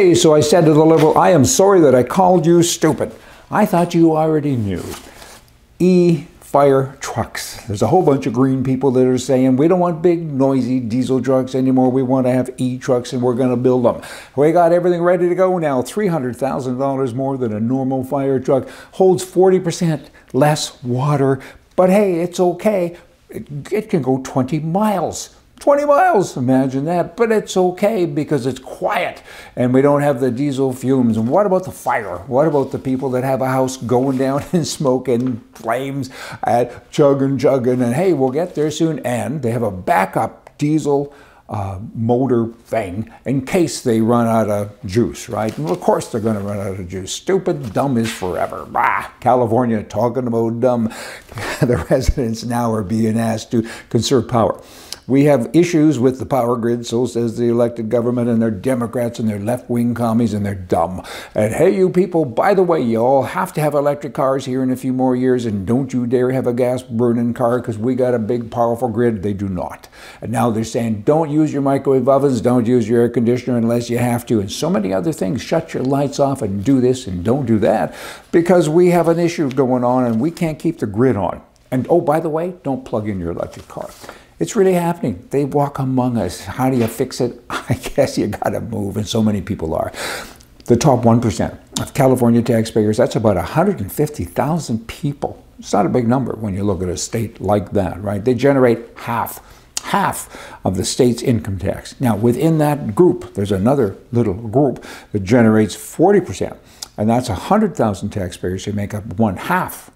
So I said to the liberal, I am sorry that I called you stupid. I thought you already knew. E fire trucks. There's a whole bunch of green people that are saying we don't want big noisy diesel trucks anymore. We want to have e trucks and we're going to build them. We got everything ready to go now. $300,000 more than a normal fire truck. Holds 40% less water. But hey, it's okay. It, it can go 20 miles. 20 miles, imagine that. But it's okay because it's quiet and we don't have the diesel fumes. And what about the fire? What about the people that have a house going down in smoke and flames at chugging, chugging, and hey, we'll get there soon. And they have a backup diesel uh, motor thing in case they run out of juice, right? And of course they're going to run out of juice. Stupid, dumb is forever. Bah, California talking about dumb. the residents now are being asked to conserve power. We have issues with the power grid, so says the elected government, and they're Democrats and they're left wing commies and they're dumb. And hey, you people, by the way, you all have to have electric cars here in a few more years, and don't you dare have a gas burning car because we got a big, powerful grid. They do not. And now they're saying, don't use your microwave ovens, don't use your air conditioner unless you have to, and so many other things. Shut your lights off and do this and don't do that because we have an issue going on and we can't keep the grid on. And oh, by the way, don't plug in your electric car. It's really happening. They walk among us. How do you fix it? I guess you got to move, and so many people are. The top 1% of California taxpayers, that's about 150,000 people. It's not a big number when you look at a state like that, right? They generate half, half of the state's income tax. Now, within that group, there's another little group that generates 40%, and that's 100,000 taxpayers who make up one half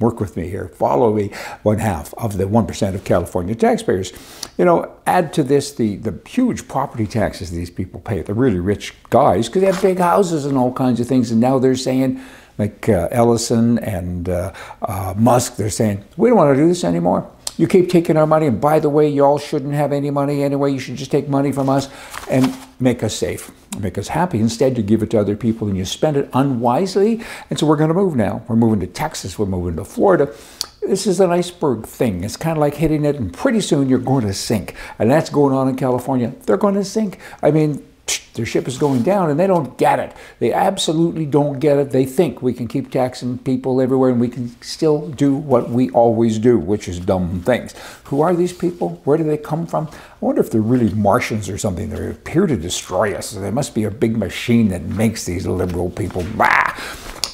work with me here, follow me, one half of the 1% of California taxpayers. You know, add to this the, the huge property taxes these people pay, the really rich guys, because they have big houses and all kinds of things, and now they're saying, like uh, Ellison and uh, uh, Musk, they're saying, we don't want to do this anymore. You keep taking our money, and by the way, y'all shouldn't have any money anyway. You should just take money from us and make us safe, make us happy. Instead, you give it to other people and you spend it unwisely. And so we're going to move now. We're moving to Texas. We're moving to Florida. This is an iceberg thing. It's kind of like hitting it, and pretty soon you're going to sink. And that's going on in California. They're going to sink. I mean, their ship is going down and they don't get it. They absolutely don't get it. They think we can keep taxing people everywhere and we can still do what we always do, which is dumb things. Who are these people? Where do they come from? I wonder if they're really Martians or something. They appear to destroy us. There must be a big machine that makes these liberal people. Bah!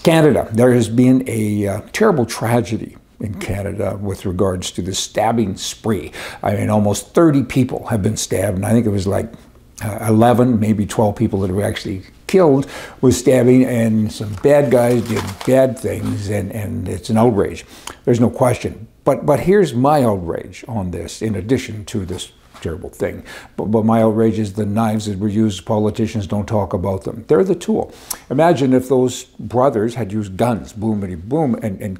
Canada, there has been a uh, terrible tragedy in Canada with regards to the stabbing spree. I mean, almost 30 people have been stabbed, and I think it was like uh, 11, maybe 12 people that were actually killed with stabbing, and some bad guys did bad things, and, and it's an outrage. There's no question. But, but here's my outrage on this, in addition to this terrible thing. But, but my outrage is the knives that were used, politicians don't talk about them. They're the tool. Imagine if those brothers had used guns, boomity boom, and, and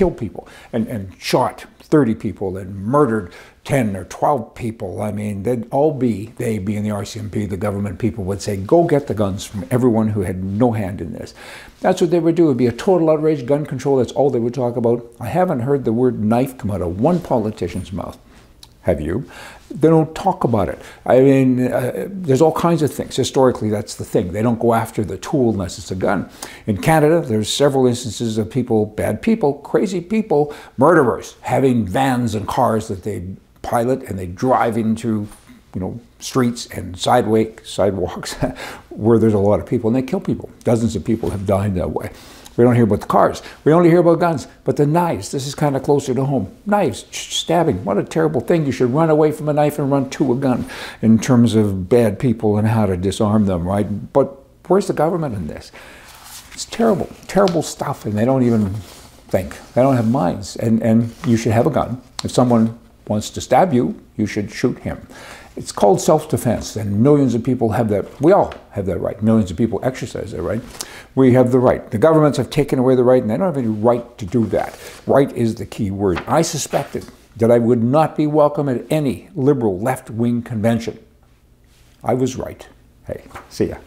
killed people, and, and shot 30 people, and murdered 10 or 12 people, I mean, they'd all be, they being the RCMP, the government people would say, go get the guns from everyone who had no hand in this. That's what they would do. It would be a total outrage, gun control, that's all they would talk about. I haven't heard the word knife come out of one politician's mouth. Have you? They don't talk about it. I mean, uh, there's all kinds of things. Historically, that's the thing. They don't go after the tool unless it's a gun. In Canada, there's several instances of people, bad people, crazy people, murderers, having vans and cars that they pilot and they drive into you know streets and sideway sidewalks where there's a lot of people and they kill people. Dozens of people have died that way. We don't hear about the cars. We only hear about guns. But the knives, this is kind of closer to home. Knives, stabbing, what a terrible thing. You should run away from a knife and run to a gun in terms of bad people and how to disarm them, right? But where's the government in this? It's terrible, terrible stuff, and they don't even think. They don't have minds. And, and you should have a gun. If someone wants to stab you, you should shoot him. It's called self-defense, and millions of people have that. We all have that right. Millions of people exercise that right. We have the right. The governments have taken away the right, and they don't have any right to do that. Right is the key word. I suspected that I would not be welcome at any liberal left-wing convention. I was right. Hey, see ya.